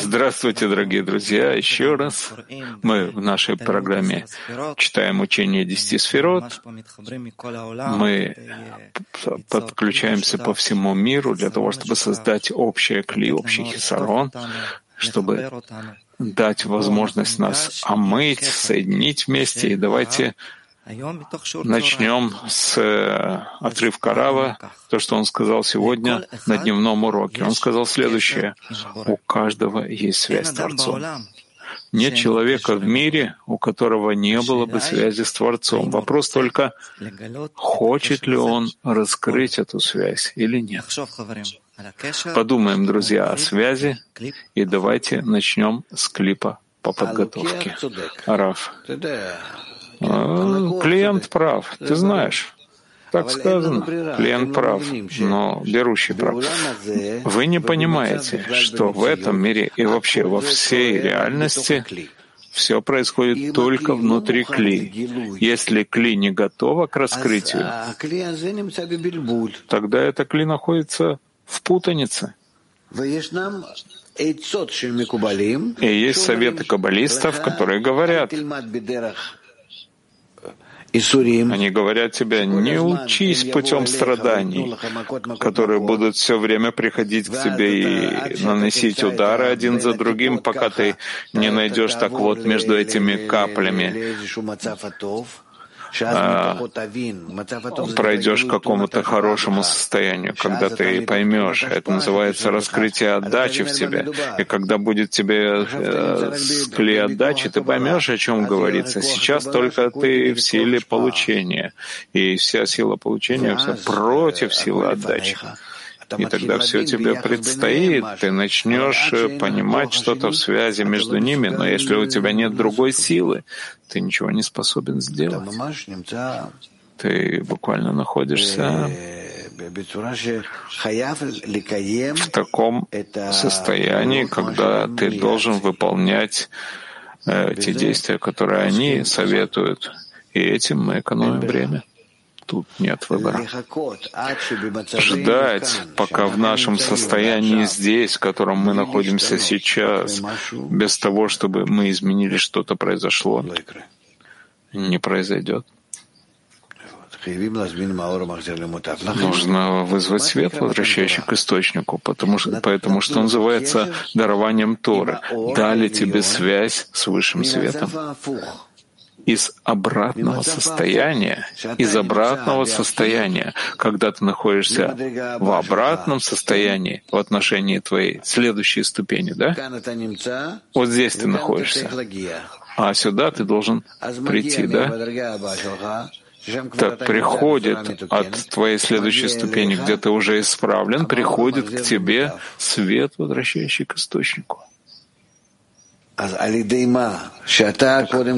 Здравствуйте, дорогие друзья! Еще раз мы в нашей программе читаем учение десяти сферот. Мы подключаемся по всему миру для того, чтобы создать общее кли, общий хисарон, чтобы дать возможность нас омыть, соединить вместе. И давайте Начнем с э, отрывка Рава, то, что он сказал сегодня на дневном уроке. Он сказал следующее. У каждого есть связь с Творцом. Нет человека в мире, у которого не было бы связи с Творцом. Вопрос только, хочет ли он раскрыть эту связь или нет. Подумаем, друзья, о связи, и давайте начнем с клипа по подготовке. Раф. А, клиент прав, ты знаешь. Так сказано, клиент прав, но берущий прав. Вы не понимаете, что в этом мире и вообще во всей реальности все происходит только внутри кли. Если кли не готова к раскрытию, тогда эта кли находится в путанице. И есть советы каббалистов, которые говорят, они говорят тебе, не учись путем страданий, которые будут все время приходить к тебе и наносить удары один за другим, пока ты не найдешь так вот между этими каплями пройдешь к какому-то хорошему состоянию, когда ты поймешь. Это называется раскрытие отдачи в тебе. И когда будет тебе э, клей отдачи, ты поймешь, о чем говорится. Сейчас только ты в силе получения. И вся сила получения вся против силы отдачи. И тогда все тебе предстоит. Ты начнешь э, понимать что-то в связи между ними, но если у тебя нет другой силы, ты ничего не способен сделать. Ты буквально находишься в таком состоянии, когда ты должен выполнять э, те действия, которые они советуют, и этим мы экономим время тут нет выбора. Ждать, пока в нашем состоянии здесь, в котором мы находимся сейчас, без того, чтобы мы изменили что-то произошло, не произойдет. Нужно вызвать свет, возвращающий к источнику, потому что, поэтому что называется дарованием Торы. Дали тебе связь с высшим светом из обратного состояния, из обратного состояния, когда ты находишься в обратном состоянии в отношении твоей следующей ступени, да? Вот здесь ты находишься, а сюда ты должен прийти, да? Так приходит от твоей следующей ступени, где ты уже исправлен, приходит к тебе свет, возвращающий к источнику.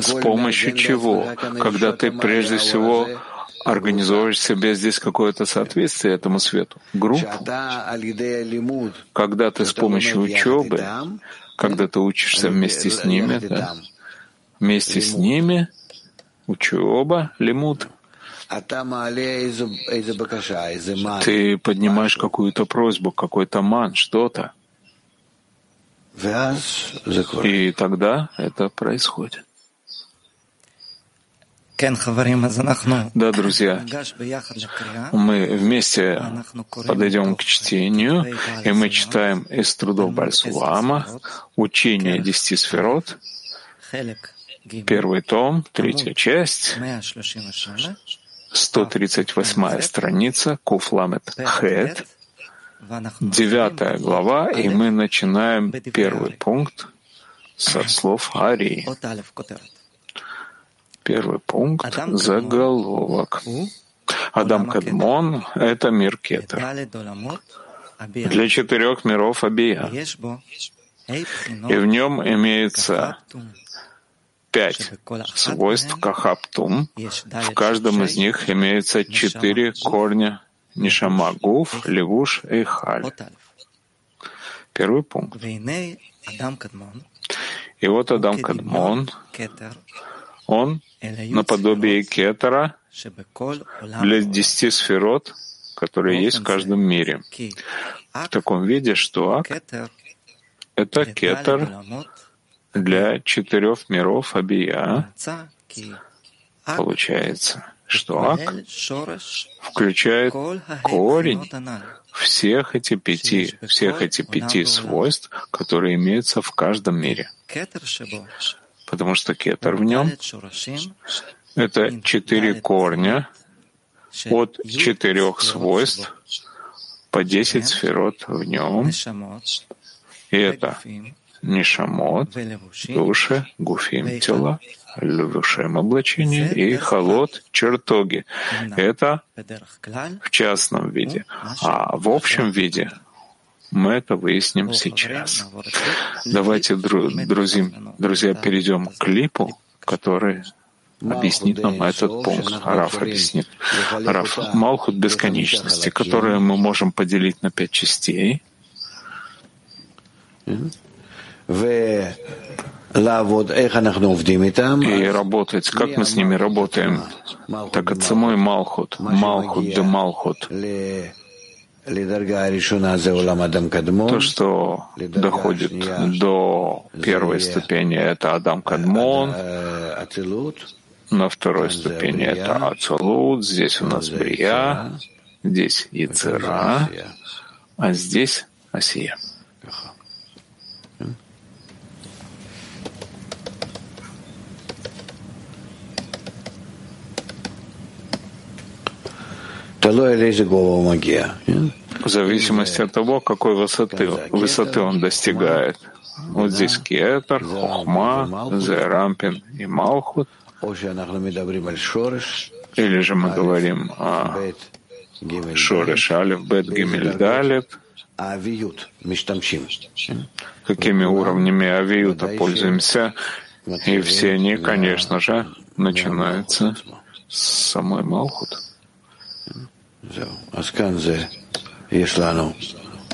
С помощью чего? Когда ты прежде всего организуешь себе здесь какое-то соответствие этому свету, группу. Когда ты с помощью учебы, когда ты учишься вместе с ними, да, вместе с ними, учеба, лимут, ты поднимаешь какую-то просьбу, какой-то ман, что-то. И тогда это происходит. Да, друзья, мы вместе подойдем к чтению, и мы читаем из трудов Бальсулама учение десяти сферот, первый том, третья часть, 138 страница, Куфламет Хет, девятая глава, и мы начинаем первый пункт со слов Арии. Первый пункт — заголовок. Адам Кадмон — это мир Кетер. Для четырех миров Абия. И в нем имеется пять свойств Кахаптум. В каждом из них имеется четыре корня Нишама Гуф, Левуш и Халь. Первый пункт. И вот Адам Кадмон, он наподобие Кетера для десяти сферот, которые есть в каждом мире. В таком виде, что ак — это кетер для четырех миров Абия. Получается, что ак включает корень всех эти пяти, всех эти пяти свойств, которые имеются в каждом мире. Потому что кетер в нем — это четыре корня от четырех свойств по десять сферот в нем. И это нишамот, души, гуфим, тела, любушем облачение и холод чертоги. Это в частном виде. А в общем виде мы это выясним сейчас. Давайте, друзья, друзья, перейдем к клипу, который объяснит нам этот пункт. Раф объяснит. Раф, Малхут бесконечности, которую мы можем поделить на пять частей. И работать, как мы с ними работаем, так от самой Малхут, Малхут де Малхут, то, что доходит до первой ступени, это Адам Кадмон, на второй ступени это Ацалут, здесь у нас Брия, здесь Яцера, а здесь Асия. В зависимости от того, какой высоты, высоты он достигает. Вот здесь Кетер, Хохма, Зерампин и Малхут. Или же мы говорим о Шореш, Алиф, Бет, Гимель, Далет. Какими уровнями авиюта пользуемся? И все они, конечно же, начинаются с самой Малхут.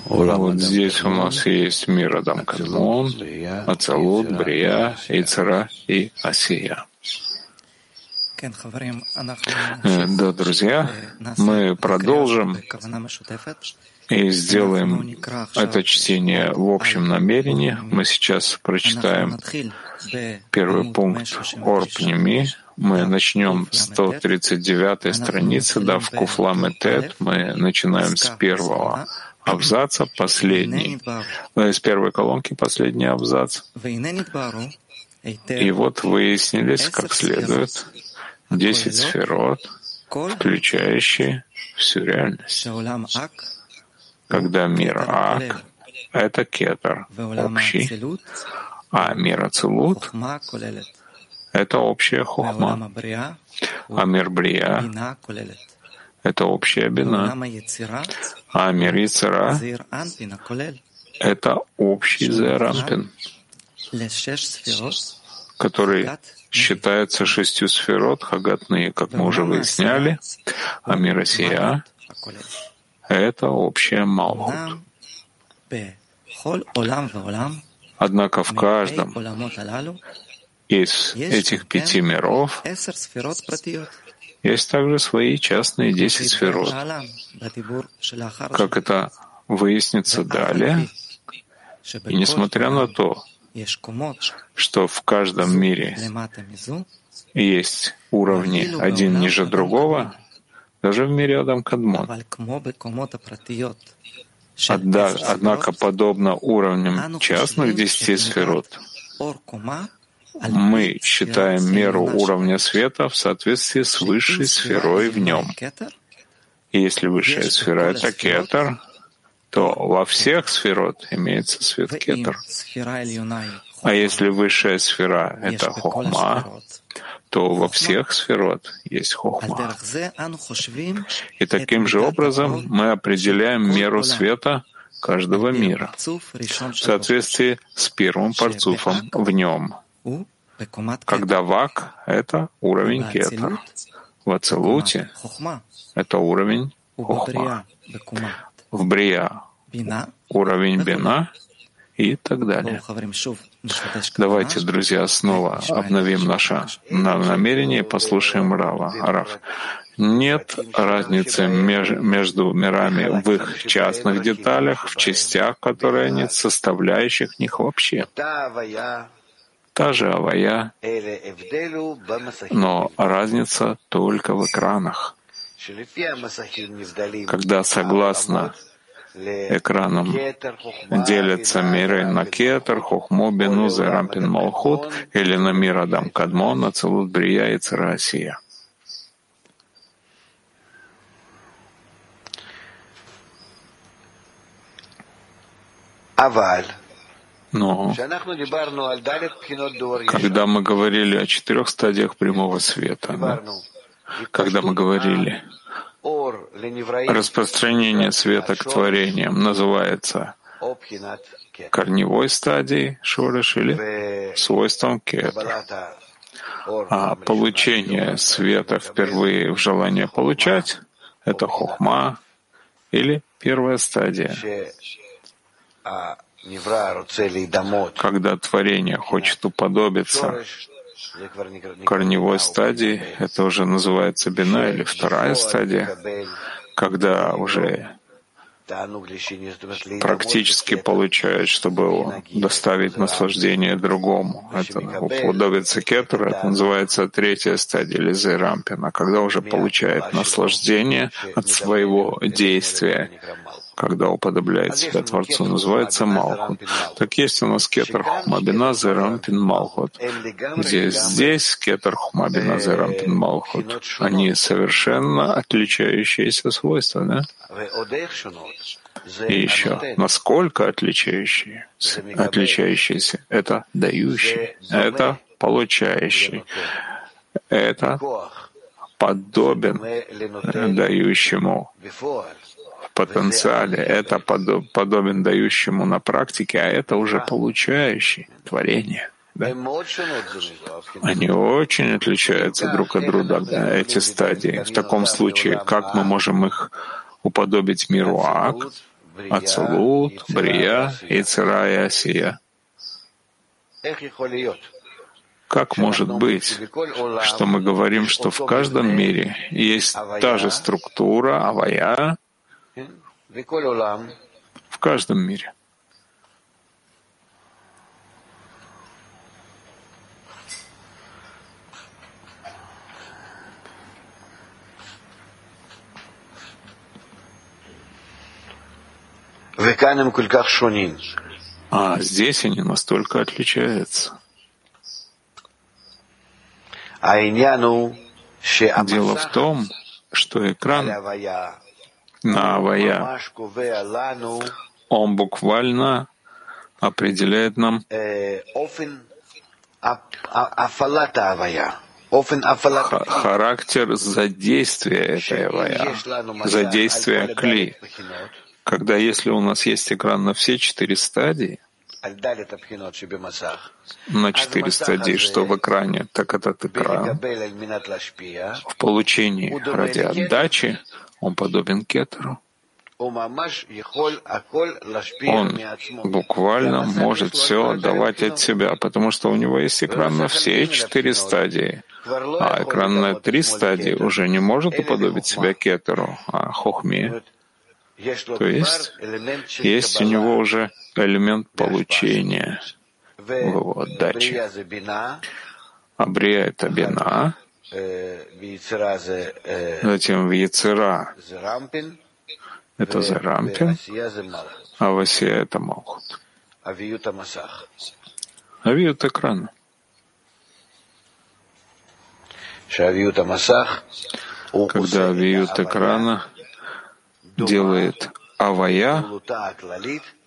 Вот здесь у нас есть мир Адам Кадмон, Ацалут, Брия, Ицара и Асия. Э, да, друзья, мы продолжим и сделаем это чтение в общем намерении. Мы сейчас прочитаем первый пункт Орпними, мы начнем с 139 страницы, да, в Куфлам и Тет. Мы начинаем с первого абзаца, последний, ну, из первой колонки последний абзац. И вот выяснились, как следует, 10 сферот, включающие всю реальность. Когда мир Ак — это кетер, общий, а мир Ацелут это общая хохма. А мир брия — это общая бина. А мир яцера — это общий зерампин, который считается шестью сферот, хагатные, как мы уже выясняли, а мир Асия — это общая малхут. Однако в каждом из этих пяти миров есть также свои частные десять сферот. Как это выяснится далее, и несмотря на то, что в каждом мире есть уровни один ниже другого, даже в мире Адам Кадмон. Однако, подобно уровням частных десяти сферот, мы считаем меру уровня света в соответствии с высшей сферой в нем. И если высшая сфера — это кетер, то во всех сферот имеется свет кетер. А если высшая сфера — это хохма, то во всех сферот есть хохма. И таким же образом мы определяем меру света каждого мира в соответствии с первым парцуфом в нем — когда вак — это уровень кетер. В ацелуте — это уровень хохма. В брия — уровень бина и так далее. Давайте, друзья, снова обновим наше намерение и послушаем Рава. Рав, Нет разницы меж, между мирами в их частных деталях, в частях, которые нет, составляющих них вообще. Та же авая, но разница только в экранах. Когда согласно экранам делятся миры на Кетер, Хохмо, Бенуза, Рампин, Малхут или на мир Адам Кадмон, Ацелут, Брия и Царасия. Но когда мы говорили о четырех стадиях прямого света, да, когда мы говорили распространение света к творениям, называется корневой стадией Шореш или свойством Кетр. А получение света впервые в желание получать — это хохма или первая стадия. Когда творение хочет уподобиться корневой стадии, это уже называется бина или вторая стадия, когда уже практически получает, чтобы доставить наслаждение другому. Это уподобится кетер, это называется третья стадия Лизы Рампина, когда уже получает наслаждение от своего действия, когда уподобляет себя Творцу, называется Малхут. Так есть у нас кетер Хумабина Зерампин Малхут, где здесь кетер Хумабина Зерампин Малхут. Они совершенно отличающиеся свойства, да? И еще, насколько отличающие, отличающиеся, это дающий, это получающий, это подобен дающему потенциале, это подобен дающему на практике, а это уже получающий творение. Да? Они очень отличаются друг от друга, да, эти стадии. В таком случае, как мы можем их уподобить миру Ак, Ацелут, Брия, Ицера и Асия? Как может быть, что мы говорим, что в каждом мире есть та же структура, авая, в каждом мире. А здесь они настолько отличаются. Дело в том, что экран на Авая. Он буквально определяет нам характер задействия этой Авая, задействия Кли. Когда если у нас есть экран на все четыре стадии, на четыре стадии, что в экране, так этот экран в получении ради отдачи он подобен кетеру. Он буквально может все отдавать от себя, потому что у него есть экран на все четыре стадии. А экран на три стадии уже не может уподобить себя кетеру, а хохме. То есть есть у него уже элемент получения его отдаче. Абрия — это бина, Затем в Яцера это Зарампин, а в Асия это Малхут. Авиют экрана. Когда авиют экрана делает авая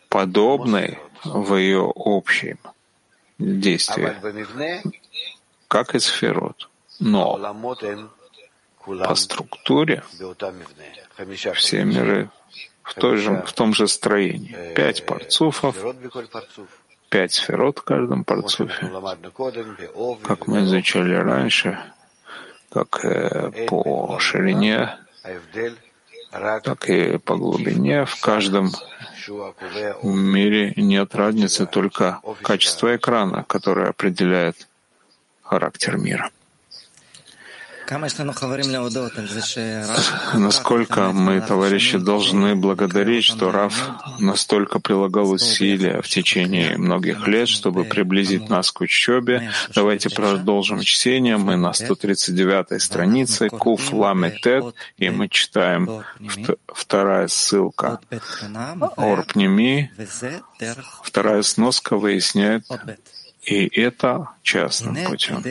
подобной в ее общем действии, как и сферот. Но по структуре все миры в, той же, в том же строении. Пять парцуфов, пять сферот в каждом парцуфе. Как мы изучали раньше, как э, по ширине, так и по глубине. В каждом мире нет разницы, только качество экрана, которое определяет характер мира. Насколько мы, товарищи, должны благодарить, что Раф настолько прилагал усилия в течение многих лет, чтобы приблизить нас к учебе. Давайте продолжим чтение. Мы на 139 странице, Куф Ламетет, и мы читаем вторая ссылка. Орпнеми, вторая сноска выясняет и это частным путем.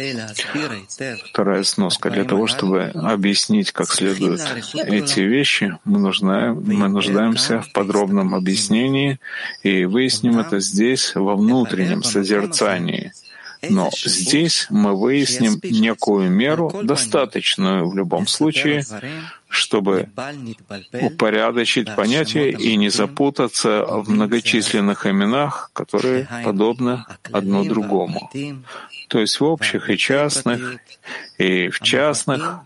Вторая сноска. Для того, чтобы объяснить как следует эти вещи, мы, нужна, мы нуждаемся в подробном объяснении и выясним это здесь, во внутреннем созерцании. Но здесь мы выясним некую меру, достаточную в любом случае, чтобы упорядочить понятия и не запутаться в многочисленных именах, которые подобны одно другому. То есть в общих и частных, и в частных,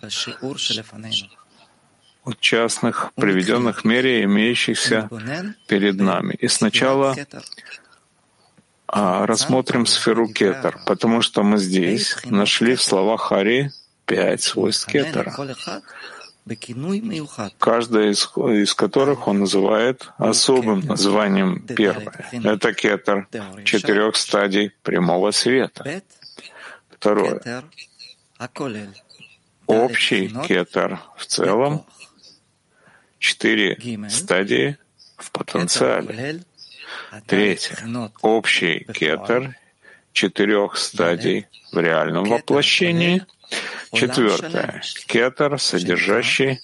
в частных, приведенных в мере, имеющихся перед нами. И сначала рассмотрим сферу кетер, потому что мы здесь нашли в словах Хари пять свойств кетера каждая из, из которых он называет особым названием первое. Это кетер четырех стадий прямого света. Второе. Общий кетер в целом, четыре стадии в потенциале. Третье. Общий кетер четырех стадий в реальном воплощении — Четвертое. Кетер, содержащий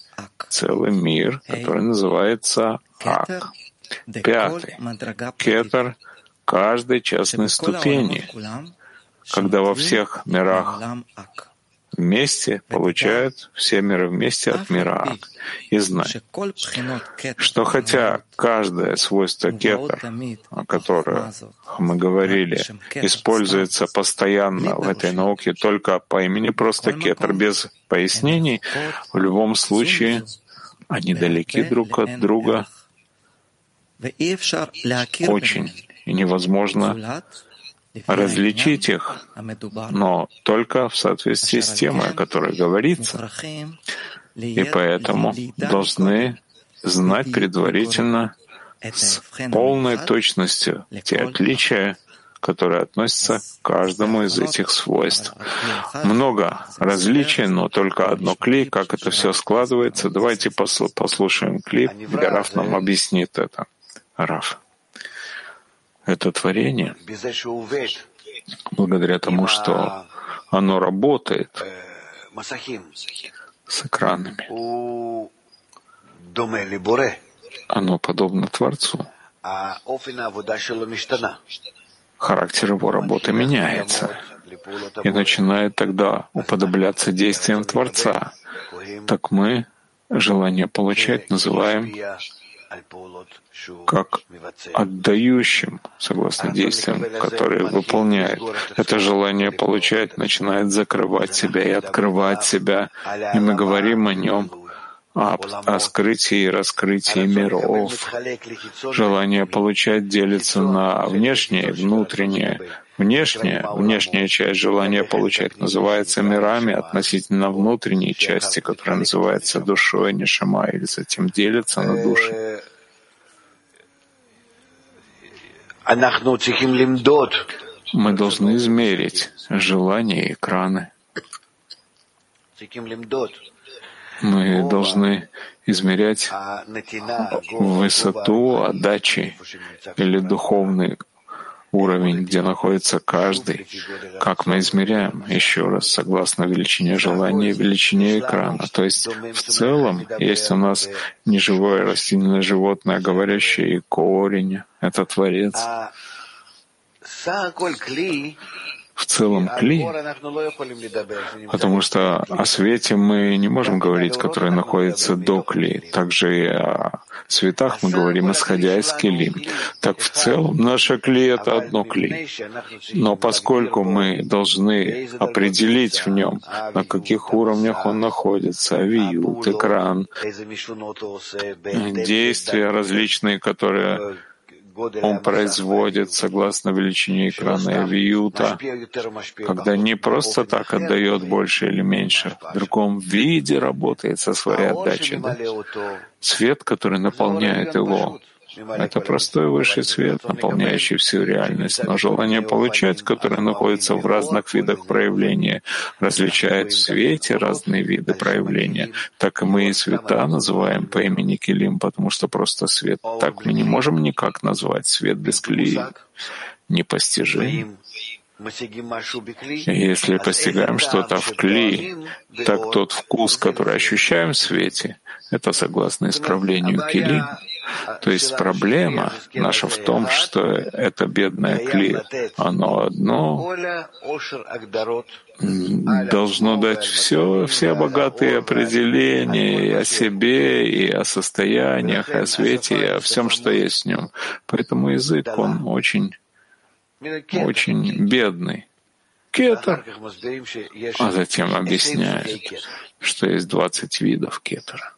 целый мир, который называется Ак. Пятый. Кетер каждой частной ступени, когда во всех мирах вместе получают все миры вместе от мира И знай, что хотя каждое свойство кетер, о котором мы говорили, используется постоянно в этой науке только по имени просто кетер, без пояснений, в любом случае они далеки друг от друга. очень, и невозможно различить их, но только в соответствии с темой, о которой говорится. И поэтому должны знать предварительно с полной точностью те отличия, которые относятся к каждому из этих свойств. Много различий, но только одно клей, как это все складывается. Давайте послушаем клип, где Раф нам объяснит это. Раф это творение, благодаря тому, что оно работает с экранами, оно подобно Творцу. Характер его работы меняется и начинает тогда уподобляться действиям Творца. Так мы желание получать называем как отдающим, согласно действиям, которые выполняет. Это желание получать начинает закрывать себя и открывать себя, и мы говорим о нем, об, о скрытии и раскрытии миров. Желание получать делится на внешнее и внутреннее. Внешняя, внешняя часть желания получать называется мирами относительно внутренней части, которая называется душой, нишама, или затем делится на души. Мы должны измерить желания и экраны. Мы должны измерять высоту отдачи или духовный уровень, где находится каждый, как мы измеряем, еще раз, согласно величине желания и величине экрана. То есть в целом есть у нас неживое растительное животное, говорящее и корень, это Творец в целом кли, потому что о свете мы не можем говорить, который находится до кли. Также и о цветах мы говорим, исходя из кли. Так в целом наша кли — это одно кли. Но поскольку мы должны определить в нем, на каких уровнях он находится, авиют, экран, действия различные, которые он производит согласно величине экрана Виюта, когда не просто так отдает больше или меньше, в другом виде работает со своей отдачей. Да? Свет, который наполняет его, это простой высший свет, наполняющий всю реальность, но желание получать, которое находится в разных видах проявления, различает в свете разные виды проявления. Так и мы и света называем по имени Килим, потому что просто свет. Так мы не можем никак назвать свет без клея, непостижим. Если постигаем что-то в кли, так тот вкус, который ощущаем в свете, это согласно исправлению кили. То есть проблема наша в том, что это бедное кли, оно одно должно дать все, все богатые определения и о себе, и о состояниях, и о свете, и о всем, что есть в нем. Поэтому язык, он очень, очень бедный. Кетер. А затем объясняет, что есть 20 видов кетера.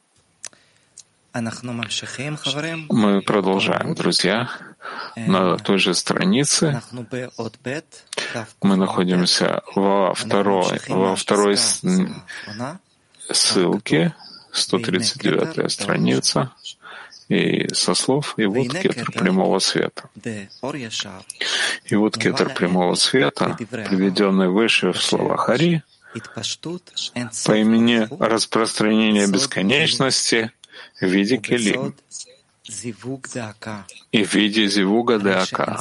Мы продолжаем, друзья. На той же странице. Мы находимся во второй, во второй ссылке, 139 страница, и со слов «И вот кетр прямого света». И вот кетр прямого света, приведенный выше в словах Хари, по имени распространения бесконечности — в виде келим и в виде зивуга деака.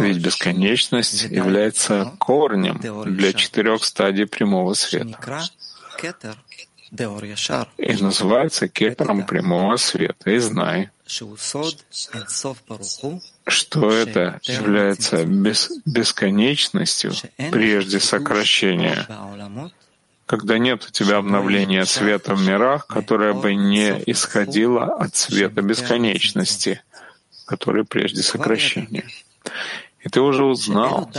Ведь бесконечность является корнем для четырех стадий прямого света и называется кетером прямого света. И знай, что это является бес бесконечностью прежде сокращения. Когда нет у тебя обновления света в мирах, которое бы не исходило от света бесконечности, который прежде сокращения. И ты уже узнал,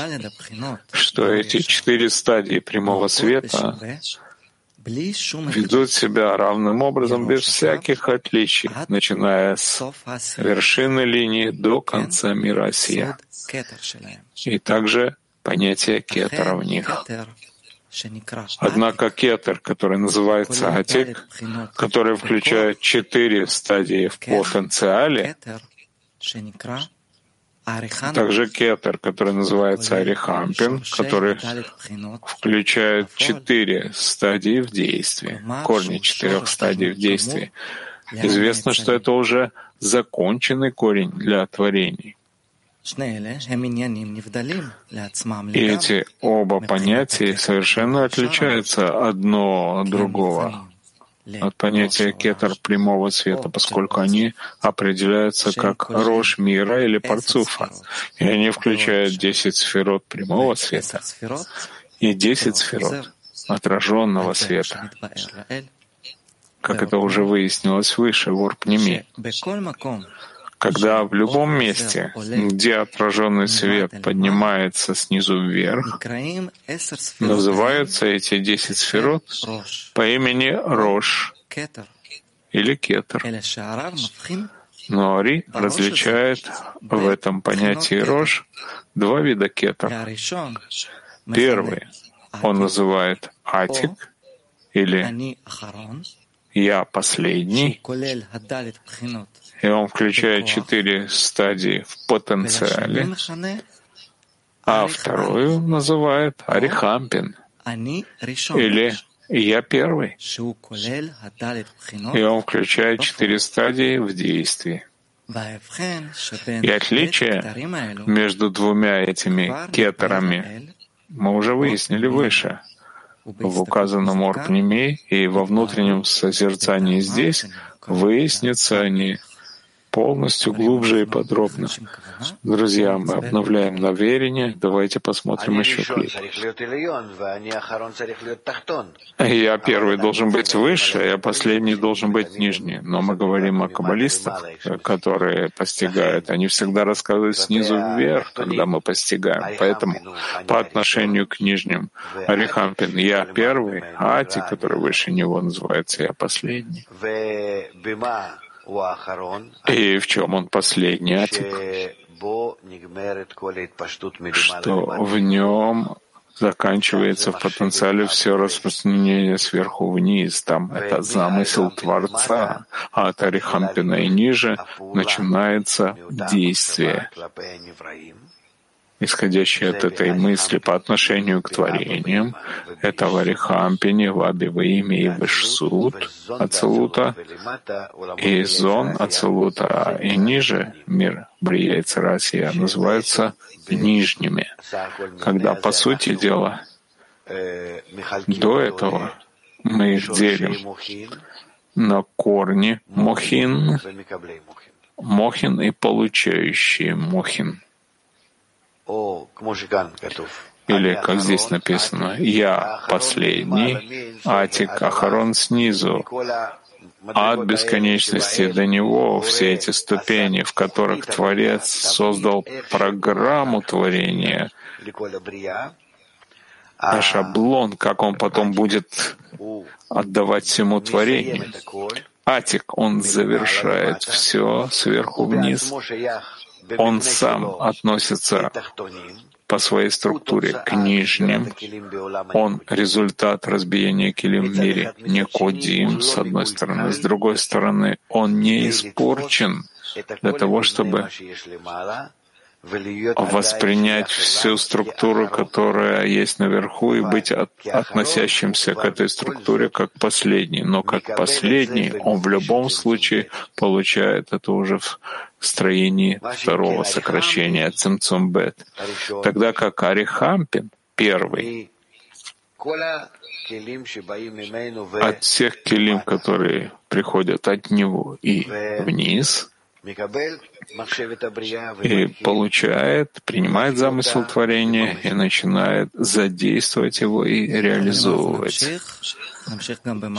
что эти четыре стадии прямого света ведут себя равным образом без всяких отличий, начиная с вершины линии до конца мира Осия. И также понятие кетера в них. Однако кетер, который называется атик, который включает четыре стадии в потенциале, также кетер, который называется арихампин, который включает четыре стадии в действии, корни четырех стадий в действии. Известно, что это уже законченный корень для творений. И эти оба понятия совершенно отличаются одно от другого, от понятия кетер прямого света, поскольку они определяются как рожь мира или парцуфа, и они включают десять сферот прямого света и десять сферот отраженного света, как это уже выяснилось выше в Урпнеми когда в любом месте, где отраженный свет поднимается снизу вверх, называются эти десять сферот по имени Рош или Кетер. Но Ари различает в этом понятии Рош два вида Кетер. Первый он называет Атик или «Я последний», и он включает четыре стадии в потенциале, а вторую называет Арихампин или «Я первый». И он включает четыре стадии в действии. И отличие между двумя этими кетерами мы уже выяснили выше. В указанном Орпнеме и во внутреннем созерцании здесь выяснятся они полностью, глубже и подробно. Друзья, мы обновляем намерение. Давайте посмотрим еще клип. Я первый должен быть выше, а последний должен быть нижний. Но мы говорим о каббалистах, которые постигают. Они всегда рассказывают снизу вверх, когда мы постигаем. Поэтому по отношению к нижним Арихампин я первый, а Ати, который выше него, называется я последний. И в чем он последний атик? Что в нем заканчивается в потенциале все распространение сверху вниз. Там это замысел Творца, а от Арихампина и ниже начинается действие исходящие от этой мысли по отношению к творениям, это в Арихампине, в Абиваиме и Вишсут Ацелута, и Зон Ацелута, и ниже мир Брия и Царасия называются нижними, когда, по сути дела, до этого мы их делим на корни Мохин, Мохин и получающие Мохин. Или, как здесь написано, «Я последний, Атик Ахарон снизу». От бесконечности до него все эти ступени, в которых Творец создал программу творения, а шаблон, как он потом будет отдавать всему творению. Атик, он завершает все сверху вниз, он сам относится по своей структуре к нижним. Он результат разбиения килим в мире. Никодим, с одной стороны. С другой стороны, он не испорчен для того, чтобы воспринять всю структуру, которая есть наверху, и быть от, относящимся к этой структуре как последний. Но как последний он в любом случае получает это уже в строении второго сокращения цимцумбет. Тогда как Арихампин, первый, от всех килим, которые приходят от него и вниз, и получает, принимает замысел творения и начинает задействовать его и реализовывать.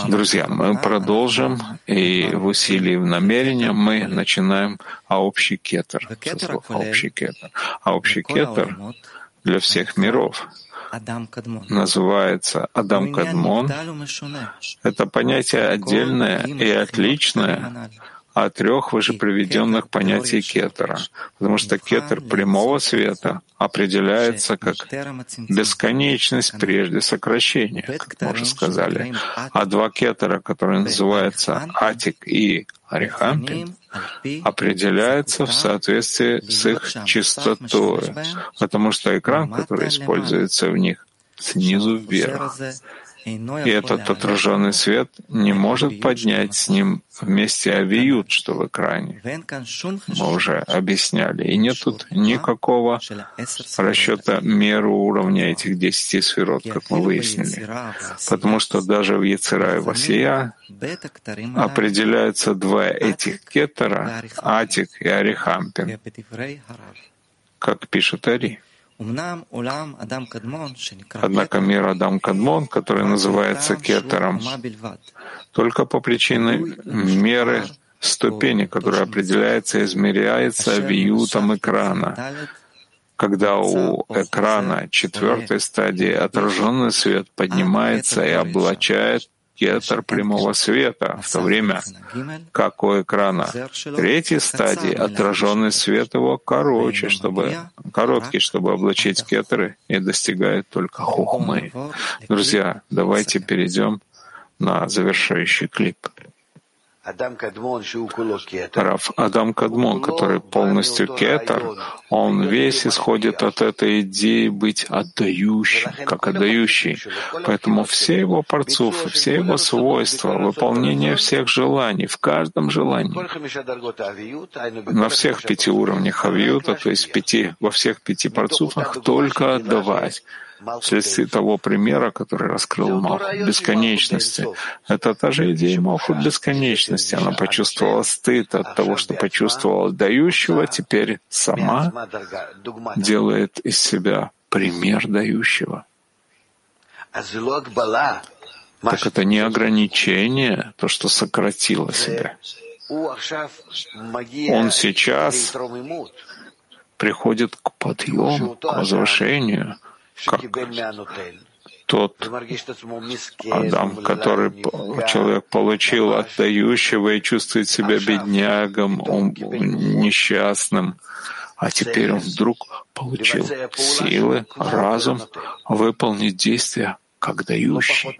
Друзья, мы продолжим, и в усилии в намерении мы начинаем а общий кетер, общий кетер. А общий кетер для всех миров. Называется Адам Кадмон. Это понятие отдельное и отличное о трех вышеприведенных понятий кетера, потому что кетер прямого света определяется как бесконечность прежде сокращения, как мы уже сказали. А два кетера, которые называются Атик. И Арихампин, определяются в соответствии с их чистотой, потому что экран, который используется в них, снизу вверх. И этот отраженный свет не может поднять с ним вместе авиют, что в экране. Мы уже объясняли. И нет тут никакого расчета меры уровня этих десяти сферот, как мы выяснили. Потому что даже в Яцера и Васия определяются два этих кетера, Атик и Арихампин, как пишет Ари. Однако мир Адам Кадмон, который называется кетером, только по причине меры ступени, которая определяется и измеряется виютом экрана. Когда у экрана четвертой стадии отраженный свет поднимается и облачает кетер прямого света, в то время как у экрана третьей стадии отраженный свет его короче, чтобы, короткий, чтобы облачить кетеры, и достигает только хухмы. Друзья, давайте перейдем на завершающий клип. Раф Адам Кадмон, который полностью кетер, он весь исходит от этой идеи быть отдающим, как отдающий. Поэтому все его парцуфы, все его свойства, выполнение всех желаний, в каждом желании, на всех пяти уровнях авиюта, то есть пяти, во всех пяти парцуфах, только отдавать вследствие того примера, который раскрыл Малхут бесконечности. Это та же идея Малхут бесконечности. Она почувствовала стыд от того, что почувствовала дающего, теперь сама делает из себя пример дающего. Так это не ограничение, то, что сократило себя. Он сейчас приходит к подъему, к возвышению, как тот Адам, который человек получил отдающего и чувствует себя беднягом, он, несчастным, а теперь он вдруг получил силы, разум выполнить действия, как дающий,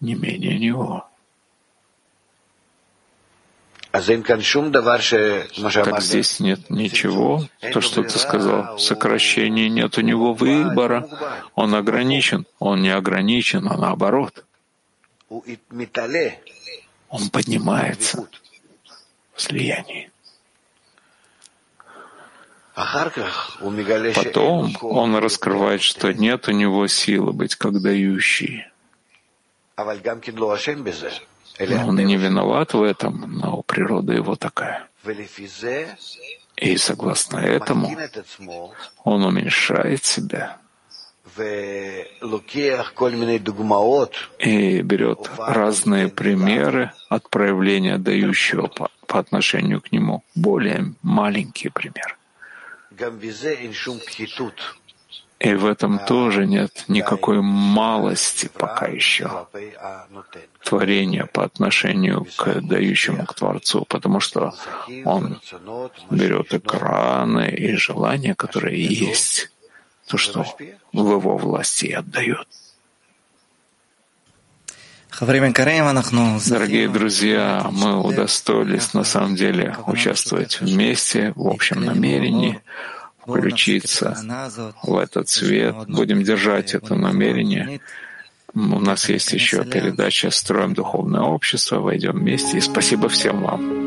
не менее него. Так здесь нет ничего, то, что ты сказал, сокращения нет у него выбора, он ограничен, он не ограничен, а наоборот. Он поднимается в слиянии. Потом он раскрывает, что нет у него силы быть как дающий. Он не виноват в этом, но природа его такая. И согласно этому он уменьшает себя. И берет разные примеры от проявления дающего по, по отношению к нему, более маленькие примеры. И в этом тоже нет никакой малости пока еще. творения по отношению к дающему, к Творцу, потому что он берет экраны и желания, которые есть, то, что в его власти и отдает. Дорогие друзья, мы удостоились на самом деле участвовать вместе в общем намерении — включиться в этот свет, будем держать это намерение. У нас есть еще передача «Строим духовное общество», войдем вместе, и спасибо всем вам.